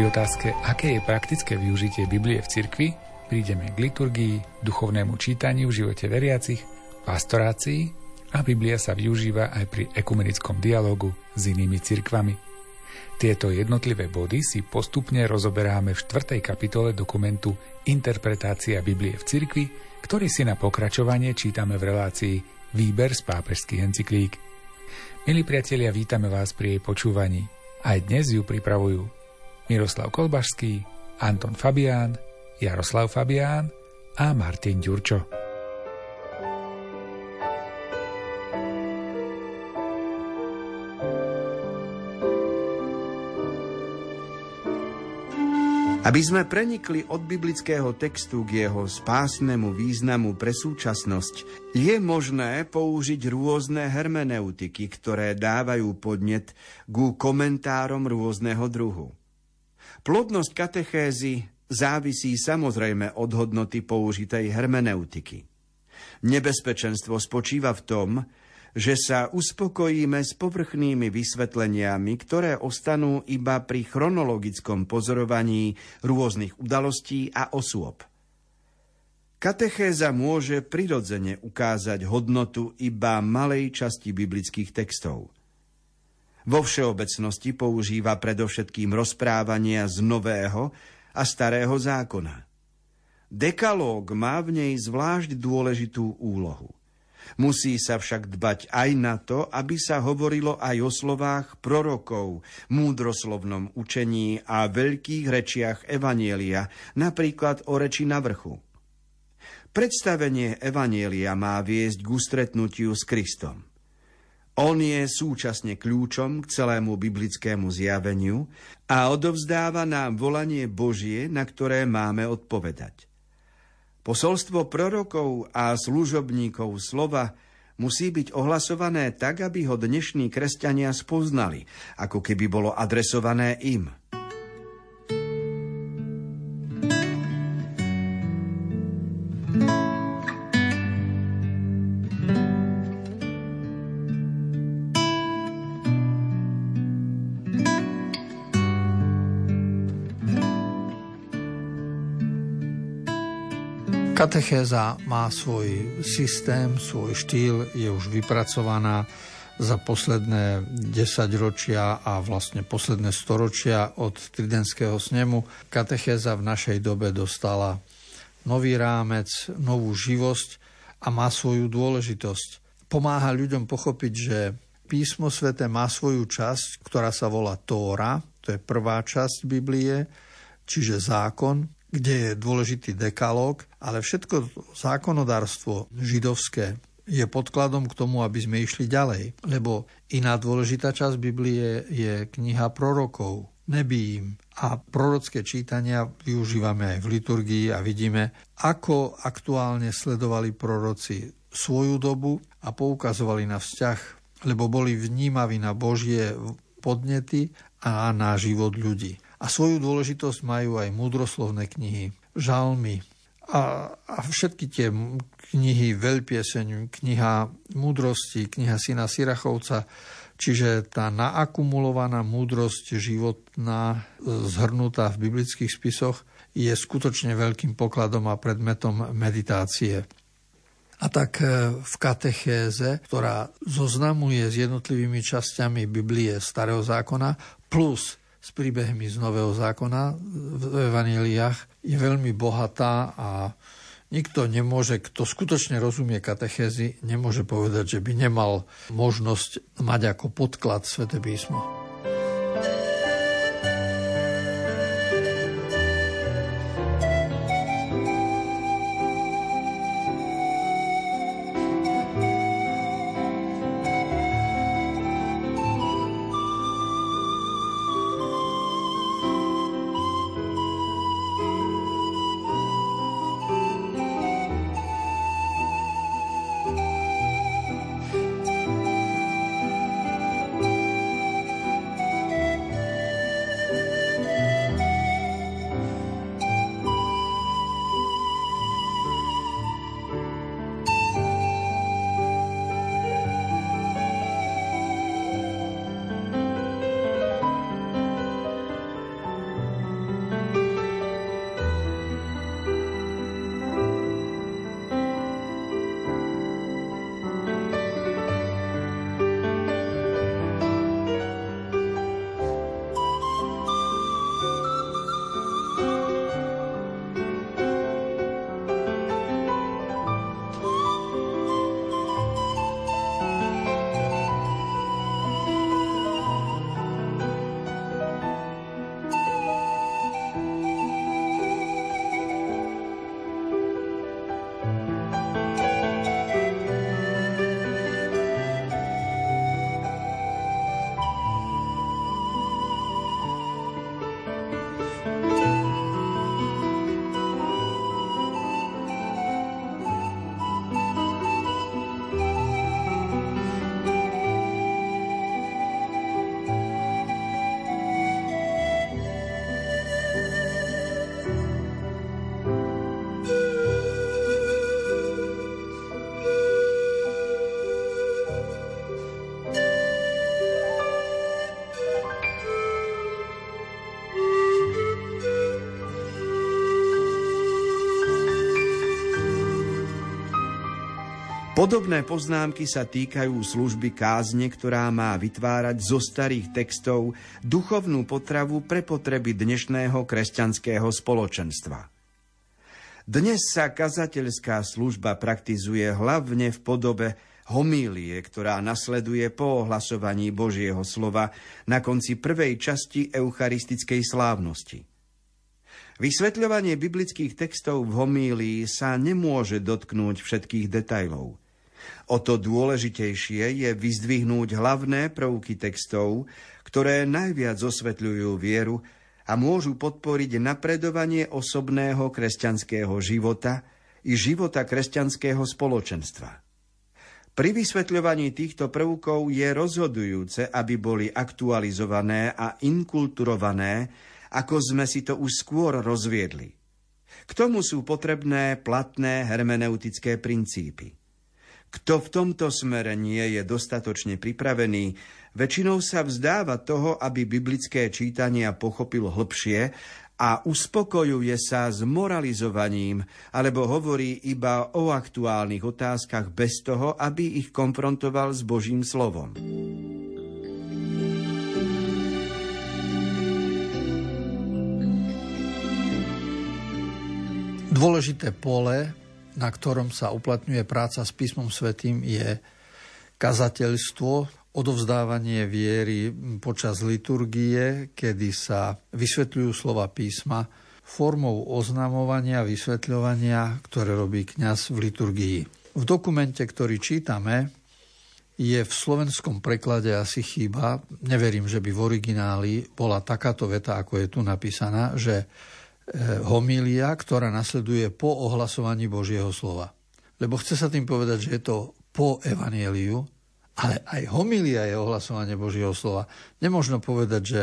Pri otázke, aké je praktické využitie Biblie v cirkvi, prídeme k liturgii, duchovnému čítaniu v živote veriacich, pastorácii a Biblia sa využíva aj pri ekumenickom dialogu s inými cirkvami. Tieto jednotlivé body si postupne rozoberáme v štvrtej kapitole dokumentu Interpretácia Biblie v cirkvi, ktorý si na pokračovanie čítame v relácii Výber z pápežských encyklík. Milí priatelia, vítame vás pri jej počúvaní. Aj dnes ju pripravujú Miroslav Kolbašský, Anton Fabián, Jaroslav Fabián a Martin Ďurčo. Aby sme prenikli od biblického textu k jeho spásnemu významu pre súčasnosť, je možné použiť rôzne hermeneutiky, ktoré dávajú podnet ku komentárom rôzneho druhu. Plodnosť katechézy závisí samozrejme od hodnoty použitej hermeneutiky. Nebezpečenstvo spočíva v tom, že sa uspokojíme s povrchnými vysvetleniami, ktoré ostanú iba pri chronologickom pozorovaní rôznych udalostí a osôb. Katechéza môže prirodzene ukázať hodnotu iba malej časti biblických textov – vo všeobecnosti používa predovšetkým rozprávania z Nového a Starého zákona. Dekalóg má v nej zvlášť dôležitú úlohu. Musí sa však dbať aj na to, aby sa hovorilo aj o slovách prorokov, múdroslovnom učení a veľkých rečiach Evanielia, napríklad o reči na vrchu. Predstavenie Evanielia má viesť k ustretnutiu s Kristom. On je súčasne kľúčom k celému biblickému zjaveniu a odovzdáva nám volanie Božie, na ktoré máme odpovedať. Posolstvo prorokov a služobníkov slova musí byť ohlasované tak, aby ho dnešní kresťania spoznali, ako keby bolo adresované im – Katechéza má svoj systém, svoj štýl, je už vypracovaná za posledné 10 ročia a vlastne posledné storočia od Tridentského snemu. Katechéza v našej dobe dostala nový rámec, novú živosť a má svoju dôležitosť. Pomáha ľuďom pochopiť, že písmo svete má svoju časť, ktorá sa volá Tóra, to je prvá časť Biblie, čiže zákon, kde je dôležitý dekalóg, ale všetko zákonodárstvo židovské je podkladom k tomu, aby sme išli ďalej. Lebo iná dôležitá časť Biblie je kniha prorokov, nebím. A prorocké čítania využívame aj v liturgii a vidíme, ako aktuálne sledovali proroci svoju dobu a poukazovali na vzťah, lebo boli vnímaví na Božie podnety a na život ľudí. A svoju dôležitosť majú aj múdroslovné knihy, žalmy a, a všetky tie knihy, veľpieseň, kniha múdrosti, kniha syna Sirachovca, čiže tá naakumulovaná múdrosť životná zhrnutá v biblických spisoch je skutočne veľkým pokladom a predmetom meditácie. A tak e, v katechéze, ktorá zoznamuje s jednotlivými časťami Biblie Starého zákona, plus s príbehmi z Nového zákona v Evaneliách je veľmi bohatá a nikto nemôže, kto skutočne rozumie katechézy, nemôže povedať, že by nemal možnosť mať ako podklad Svete písmo. Podobné poznámky sa týkajú služby kázne, ktorá má vytvárať zo starých textov duchovnú potravu pre potreby dnešného kresťanského spoločenstva. Dnes sa kazateľská služba praktizuje hlavne v podobe homílie, ktorá nasleduje po ohlasovaní Božieho slova na konci prvej časti eucharistickej slávnosti. Vysvetľovanie biblických textov v homílii sa nemôže dotknúť všetkých detajlov. O to dôležitejšie je vyzdvihnúť hlavné prvky textov, ktoré najviac osvetľujú vieru a môžu podporiť napredovanie osobného kresťanského života i života kresťanského spoločenstva. Pri vysvetľovaní týchto prvkov je rozhodujúce, aby boli aktualizované a inkulturované, ako sme si to už skôr rozviedli. K tomu sú potrebné platné hermeneutické princípy. Kto v tomto smere nie je dostatočne pripravený, väčšinou sa vzdáva toho, aby biblické čítania pochopil hlbšie a uspokojuje sa s moralizovaním, alebo hovorí iba o aktuálnych otázkach bez toho, aby ich konfrontoval s Božím slovom. Dôležité pole na ktorom sa uplatňuje práca s písmom svetým, je kazateľstvo, odovzdávanie viery počas liturgie, kedy sa vysvetľujú slova písma formou oznamovania, vysvetľovania, ktoré robí kňaz v liturgii. V dokumente, ktorý čítame, je v slovenskom preklade asi chyba. Neverím, že by v origináli bola takáto veta, ako je tu napísaná, že homília, ktorá nasleduje po ohlasovaní Božieho slova. Lebo chce sa tým povedať, že je to po evanieliu, ale aj homília je ohlasovanie Božieho slova. Nemožno povedať, že,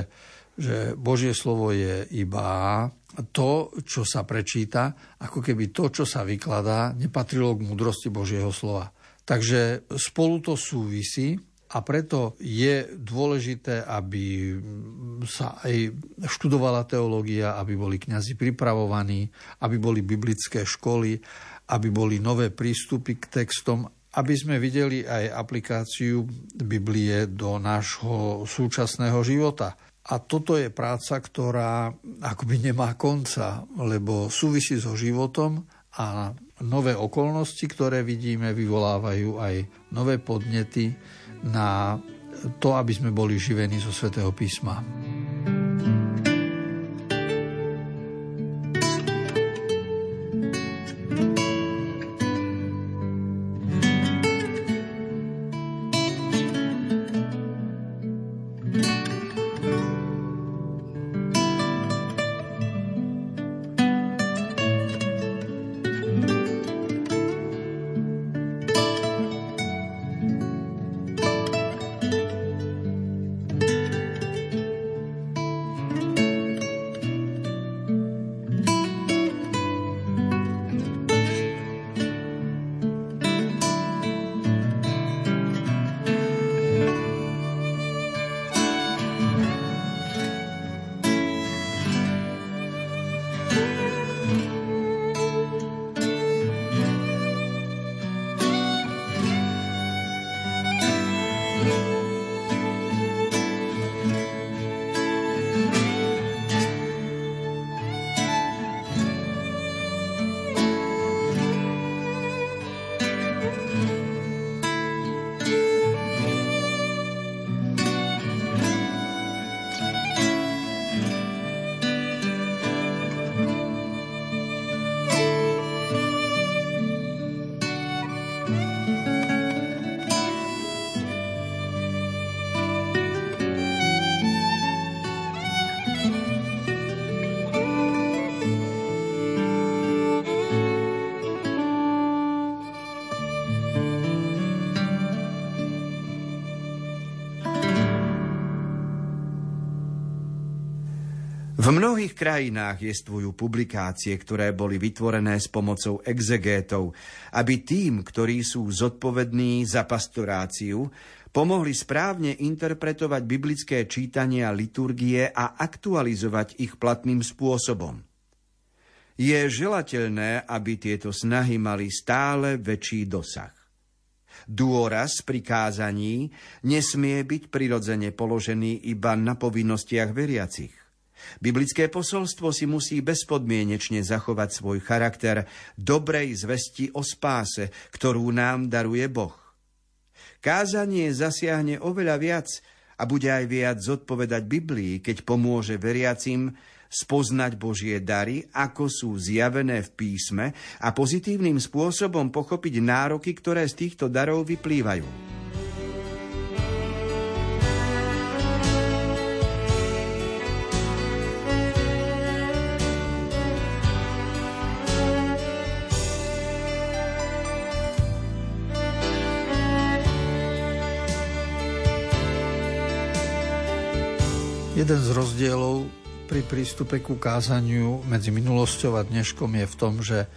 že Božie slovo je iba to, čo sa prečíta, ako keby to, čo sa vykladá, nepatrilo k múdrosti Božieho slova. Takže spolu to súvisí a preto je dôležité, aby sa aj študovala teológia, aby boli kňazi pripravovaní, aby boli biblické školy, aby boli nové prístupy k textom, aby sme videli aj aplikáciu Biblie do nášho súčasného života. A toto je práca, ktorá akoby nemá konca, lebo súvisí so životom a nové okolnosti, ktoré vidíme, vyvolávajú aj nové podnety, na to, aby sme boli živení zo svätého písma. V mnohých krajinách jestvujú publikácie, ktoré boli vytvorené s pomocou exegétov, aby tým, ktorí sú zodpovední za pastoráciu, pomohli správne interpretovať biblické čítania liturgie a aktualizovať ich platným spôsobom. Je želateľné, aby tieto snahy mali stále väčší dosah. Dôraz pri kázaní nesmie byť prirodzene položený iba na povinnostiach veriacich. Biblické posolstvo si musí bezpodmienečne zachovať svoj charakter dobrej zvesti o spáse, ktorú nám daruje Boh. Kázanie zasiahne oveľa viac a bude aj viac zodpovedať Biblii, keď pomôže veriacim spoznať Božie dary, ako sú zjavené v písme a pozitívnym spôsobom pochopiť nároky, ktoré z týchto darov vyplývajú. Jeden z rozdielov pri prístupe ku kázaniu medzi minulosťou a dneškom je v tom, že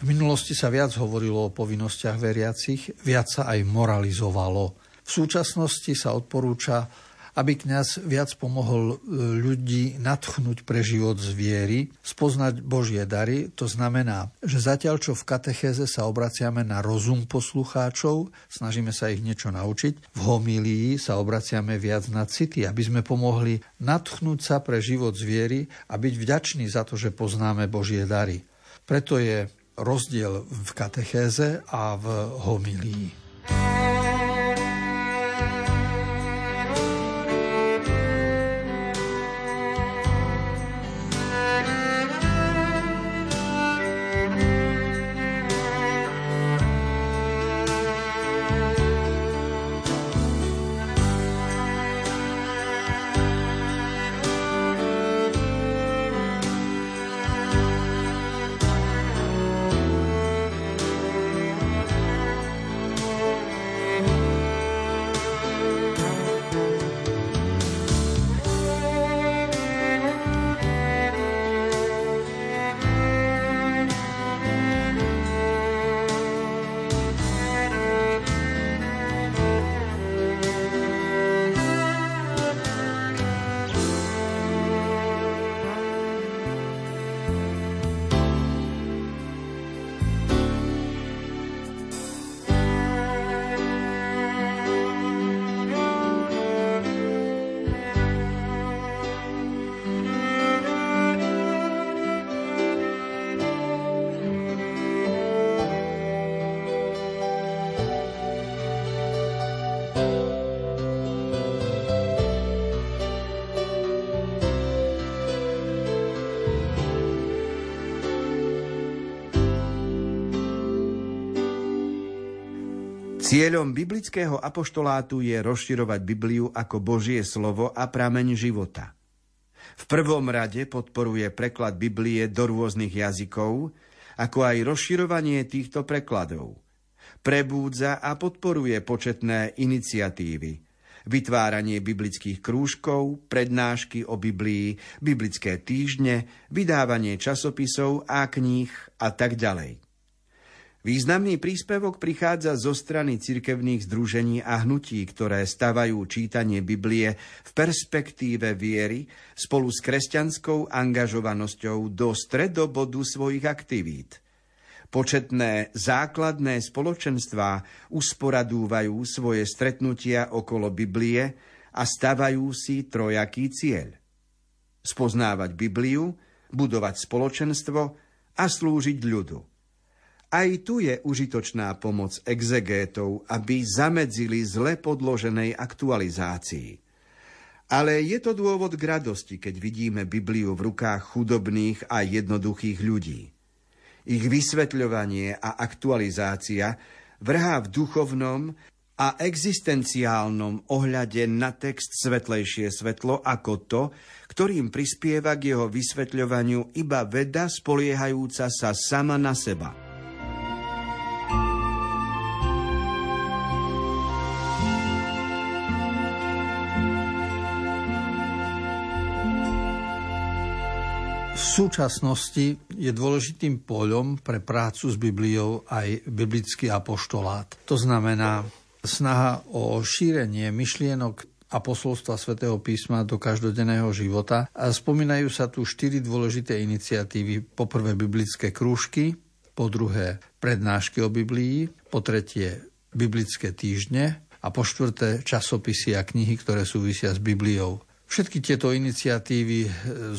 v minulosti sa viac hovorilo o povinnostiach veriacich, viac sa aj moralizovalo. V súčasnosti sa odporúča aby kňaz viac pomohol e, ľudí natchnúť pre život z viery, spoznať Božie dary. To znamená, že zatiaľ, čo v katechéze sa obraciame na rozum poslucháčov, snažíme sa ich niečo naučiť, v homílii sa obraciame viac na city, aby sme pomohli natchnúť sa pre život z viery a byť vďační za to, že poznáme Božie dary. Preto je rozdiel v katechéze a v homílii. Cieľom biblického apoštolátu je rozširovať Bibliu ako Božie slovo a prameň života. V prvom rade podporuje preklad Biblie do rôznych jazykov, ako aj rozširovanie týchto prekladov. Prebúdza a podporuje početné iniciatívy, vytváranie biblických krúžkov, prednášky o Biblii, biblické týždne, vydávanie časopisov a kníh a tak ďalej. Významný príspevok prichádza zo strany cirkevných združení a hnutí, ktoré stavajú čítanie Biblie v perspektíve viery spolu s kresťanskou angažovanosťou do stredobodu svojich aktivít. Početné základné spoločenstvá usporadúvajú svoje stretnutia okolo Biblie a stavajú si trojaký cieľ. Spoznávať Bibliu, budovať spoločenstvo a slúžiť ľudu. Aj tu je užitočná pomoc exegétov, aby zamedzili zle podloženej aktualizácii. Ale je to dôvod k radosti, keď vidíme Bibliu v rukách chudobných a jednoduchých ľudí. Ich vysvetľovanie a aktualizácia vrhá v duchovnom a existenciálnom ohľade na text svetlejšie svetlo ako to, ktorým prispieva k jeho vysvetľovaniu iba veda spoliehajúca sa sama na seba. Súčasnosti je dôležitým poľom pre prácu s Bibliou aj biblický apoštolát. To znamená snaha o šírenie myšlienok a posolstva svätého písma do každodenného života. A spomínajú sa tu štyri dôležité iniciatívy. Po prvé biblické krúžky, po druhé prednášky o Biblii, po tretie biblické týždne a po štvrté časopisy a knihy, ktoré súvisia s Bibliou. Všetky tieto iniciatívy e,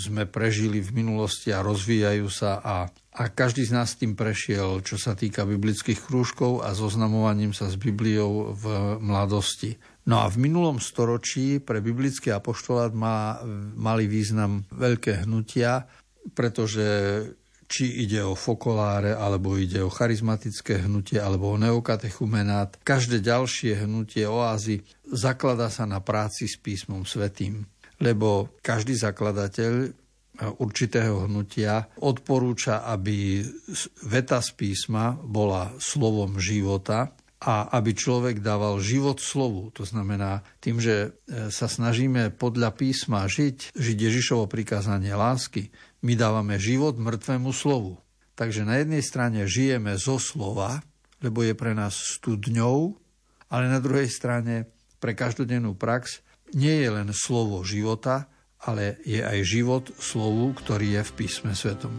sme prežili v minulosti a rozvíjajú sa a, a každý z nás tým prešiel, čo sa týka biblických krúžkov a zoznamovaním sa s Bibliou v mladosti. No a v minulom storočí pre biblický apoštolát má, mali význam veľké hnutia, pretože či ide o fokoláre, alebo ide o charizmatické hnutie, alebo o neokatechumenát. Každé ďalšie hnutie oázy zaklada sa na práci s písmom svetým lebo každý zakladateľ určitého hnutia odporúča, aby veta z písma bola slovom života a aby človek dával život slovu. To znamená, tým, že e, sa snažíme podľa písma žiť, žiť Ježišovo prikázanie lásky, my dávame život mŕtvemu slovu. Takže na jednej strane žijeme zo slova, lebo je pre nás studňou, ale na druhej strane pre každodennú prax nie je len slovo života, ale je aj život slovu, ktorý je v písme svetom.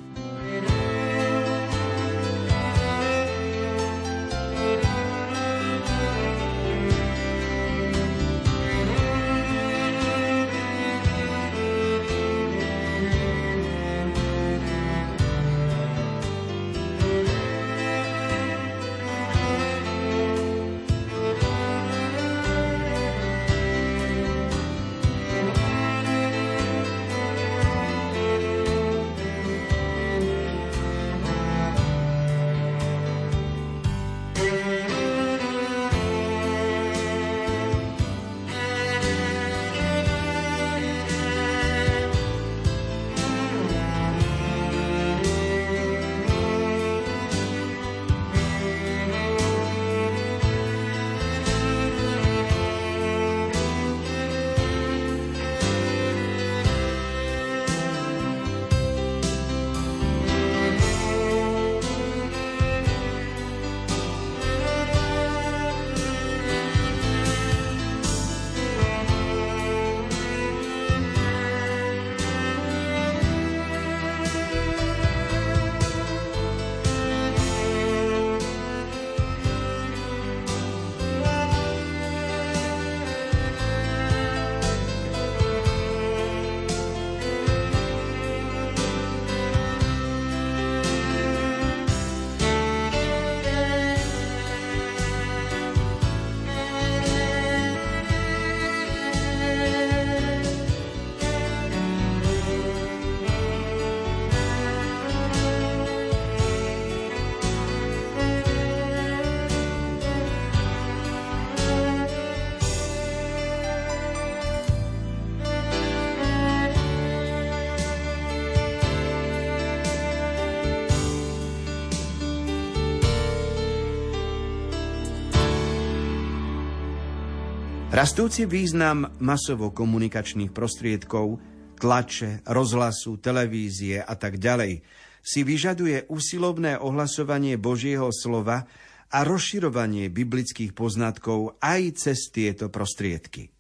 Rastúci význam masovo-komunikačných prostriedkov, tlače, rozhlasu, televízie a tak ďalej si vyžaduje usilovné ohlasovanie Božieho slova a rozširovanie biblických poznatkov aj cez tieto prostriedky.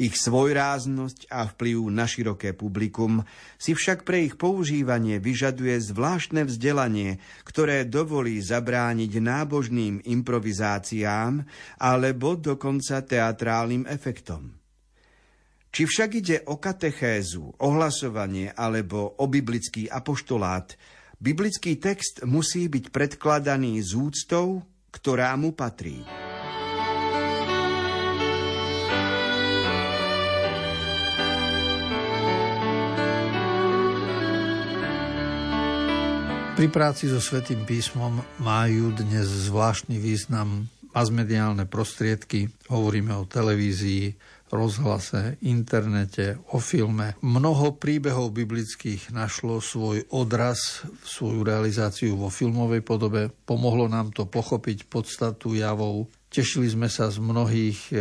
Ich svojráznosť a vplyv na široké publikum si však pre ich používanie vyžaduje zvláštne vzdelanie, ktoré dovolí zabrániť nábožným improvizáciám alebo dokonca teatrálnym efektom. Či však ide o katechézu, ohlasovanie alebo o biblický apoštolát, biblický text musí byť predkladaný z úctou, ktorá mu patrí. Pri práci so Svetým písmom majú dnes zvláštny význam masmediálne prostriedky. Hovoríme o televízii, rozhlase, internete, o filme. Mnoho príbehov biblických našlo svoj odraz, svoju realizáciu vo filmovej podobe. Pomohlo nám to pochopiť podstatu javov Tešili sme sa z mnohých e,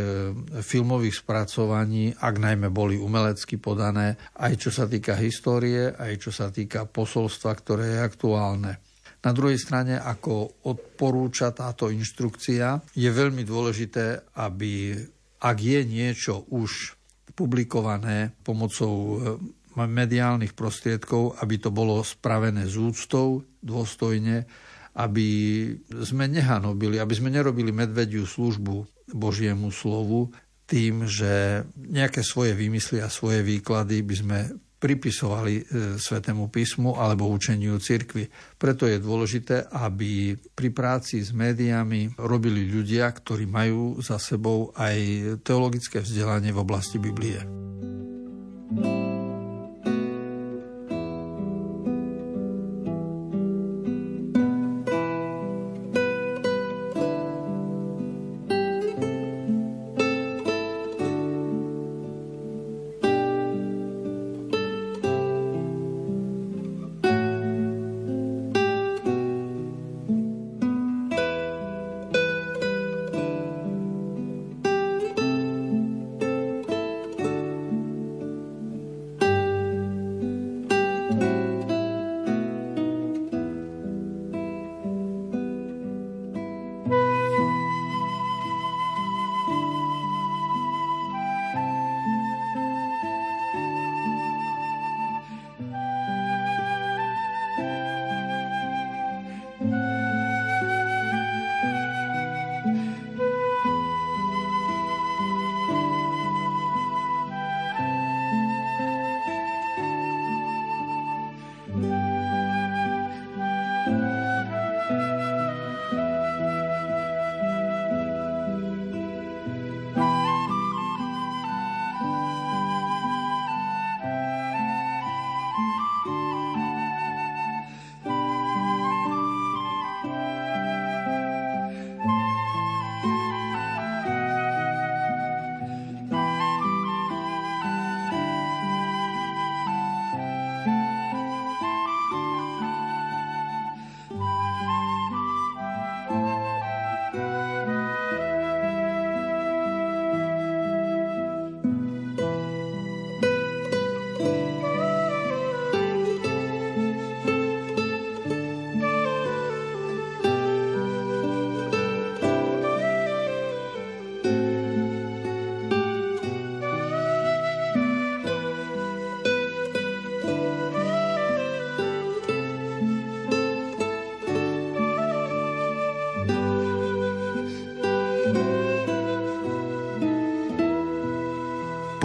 filmových spracovaní, ak najmä boli umelecky podané, aj čo sa týka histórie, aj čo sa týka posolstva, ktoré je aktuálne. Na druhej strane, ako odporúča táto inštrukcia, je veľmi dôležité, aby ak je niečo už publikované pomocou e, mediálnych prostriedkov, aby to bolo spravené z úctou, dôstojne aby sme nehanobili, aby sme nerobili medvediu službu Božiemu slovu tým, že nejaké svoje výmysly a svoje výklady by sme pripisovali e, Svetému písmu alebo učeniu cirkvi. Preto je dôležité, aby pri práci s médiami robili ľudia, ktorí majú za sebou aj teologické vzdelanie v oblasti Biblie.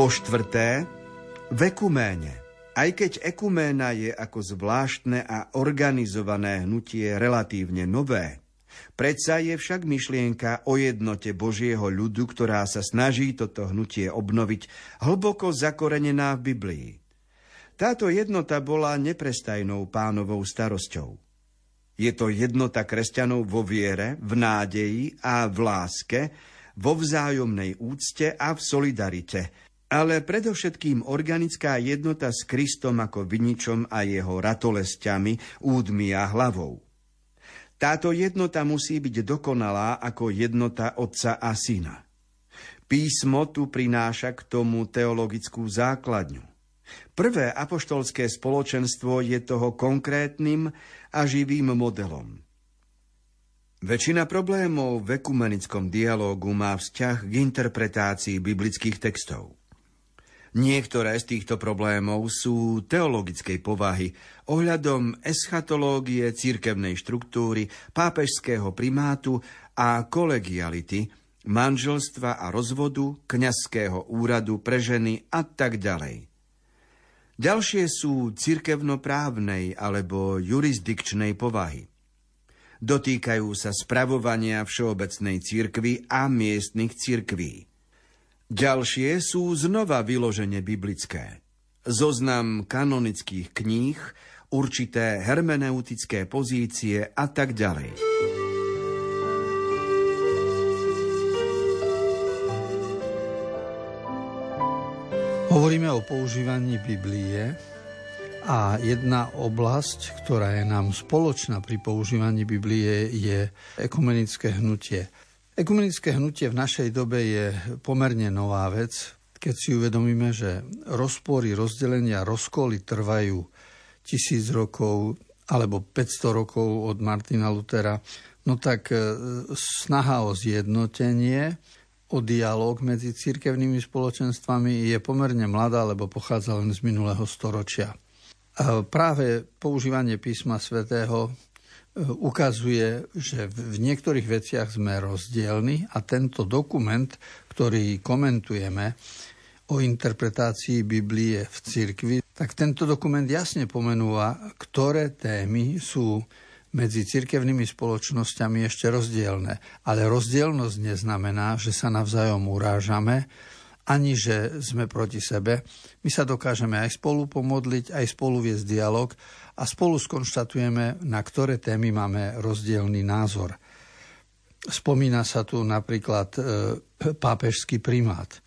Po štvrté, v ekuméne. Aj keď ekuména je ako zvláštne a organizované hnutie relatívne nové, predsa je však myšlienka o jednote Božieho ľudu, ktorá sa snaží toto hnutie obnoviť, hlboko zakorenená v Biblii. Táto jednota bola neprestajnou pánovou starosťou. Je to jednota kresťanov vo viere, v nádeji a v láske, vo vzájomnej úcte a v solidarite – ale predovšetkým organická jednota s Kristom ako viničom a jeho ratolestiami, údmi a hlavou. Táto jednota musí byť dokonalá ako jednota otca a syna. Písmo tu prináša k tomu teologickú základňu. Prvé apoštolské spoločenstvo je toho konkrétnym a živým modelom. Väčšina problémov v ekumenickom dialógu má vzťah k interpretácii biblických textov. Niektoré z týchto problémov sú teologickej povahy ohľadom eschatológie cirkevnej štruktúry, pápežského primátu a kolegiality, manželstva a rozvodu, kňazského úradu pre ženy a tak ďalej. Ďalšie sú cirkevnoprávnej alebo jurisdikčnej povahy. Dotýkajú sa spravovania všeobecnej cirkvy a miestnych cirkví. Ďalšie sú znova vyloženie biblické. Zoznam kanonických kníh, určité hermeneutické pozície a tak ďalej. Hovoríme o používaní Biblie a jedna oblasť, ktorá je nám spoločná pri používaní Biblie, je ekumenické hnutie. Ekumenické hnutie v našej dobe je pomerne nová vec, keď si uvedomíme, že rozpory, rozdelenia, rozkoly trvajú tisíc rokov alebo 500 rokov od Martina Lutera, no tak e, snaha o zjednotenie, o dialog medzi cirkevnými spoločenstvami je pomerne mladá, lebo pochádza len z minulého storočia. A práve používanie písma svätého ukazuje, že v niektorých veciach sme rozdielni a tento dokument, ktorý komentujeme o interpretácii Biblie v cirkvi, tak tento dokument jasne pomenúva, ktoré témy sú medzi cirkevnými spoločnosťami ešte rozdielne. Ale rozdielnosť neznamená, že sa navzájom urážame, ani že sme proti sebe. My sa dokážeme aj spolu pomodliť, aj spolu viesť dialog a spolu skonštatujeme, na ktoré témy máme rozdielný názor. Spomína sa tu napríklad e, pápežský primát,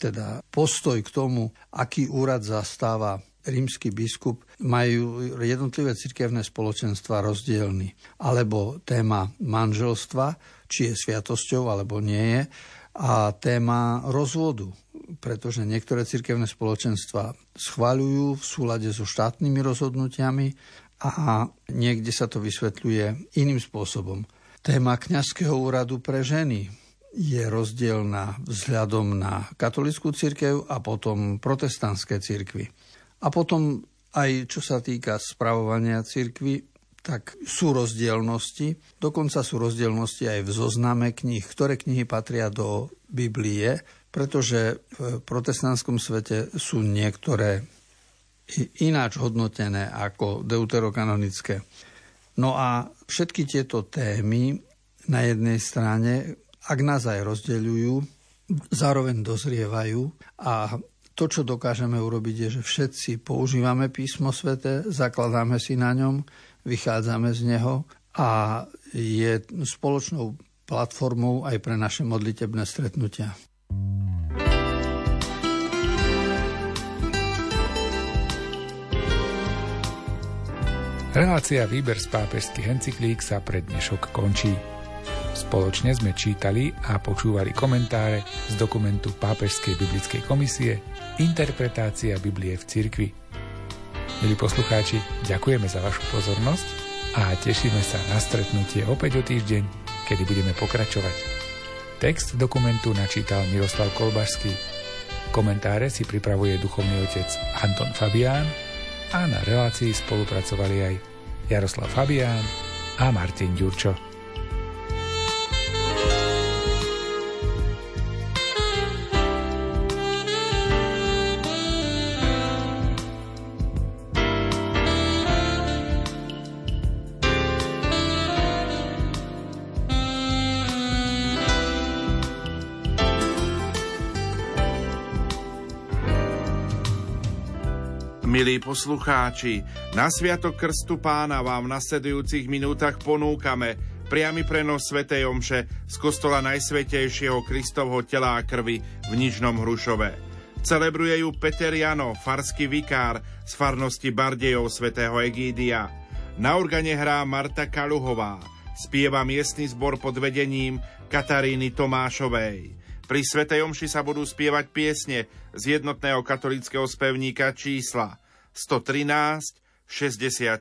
teda postoj k tomu, aký úrad zastáva rímsky biskup, majú jednotlivé cirkevné spoločenstva rozdielny. Alebo téma manželstva, či je sviatosťou alebo nie je, a téma rozvodu, pretože niektoré cirkevné spoločenstva schváľujú v súlade so štátnymi rozhodnutiami a niekde sa to vysvetľuje iným spôsobom. Téma kňazského úradu pre ženy je rozdielna vzhľadom na katolickú cirkev a potom protestantské cirkvy. A potom aj čo sa týka spravovania cirkvy, tak sú rozdielnosti. Dokonca sú rozdielnosti aj v zozname kníh, ktoré knihy patria do Biblie, pretože v protestantskom svete sú niektoré ináč hodnotené ako deuterokanonické. No a všetky tieto témy na jednej strane, ak nás aj rozdeľujú, zároveň dozrievajú a to, čo dokážeme urobiť, je, že všetci používame písmo svete, zakladáme si na ňom, vychádzame z neho a je spoločnou platformou aj pre naše modlitebné stretnutia. Relácia Výber z pápežských encyklík sa pre dnešok končí. Spoločne sme čítali a počúvali komentáre z dokumentu Pápežskej biblickej komisie Interpretácia Biblie v cirkvi. Milí poslucháči, ďakujeme za vašu pozornosť a tešíme sa na stretnutie opäť o týždeň, kedy budeme pokračovať. Text dokumentu načítal Miroslav Kolbašský. Komentáre si pripravuje duchovný otec Anton Fabián a na relácii spolupracovali aj Jaroslav Fabián a Martin Ďurčo. Milí poslucháči, na Sviatok Krstu Pána vám v nasledujúcich minútach ponúkame priamy prenos Svetej Omše z kostola Najsvetejšieho Kristovho tela a krvi v Nižnom Hrušove. Celebruje ju Peter Jano, farský vikár z farnosti Bardejov svätého Egídia. Na organe hrá Marta Kaluhová, spieva miestny zbor pod vedením Kataríny Tomášovej. Pri Svetej Omši sa budú spievať piesne z jednotného katolického spevníka čísla 113 60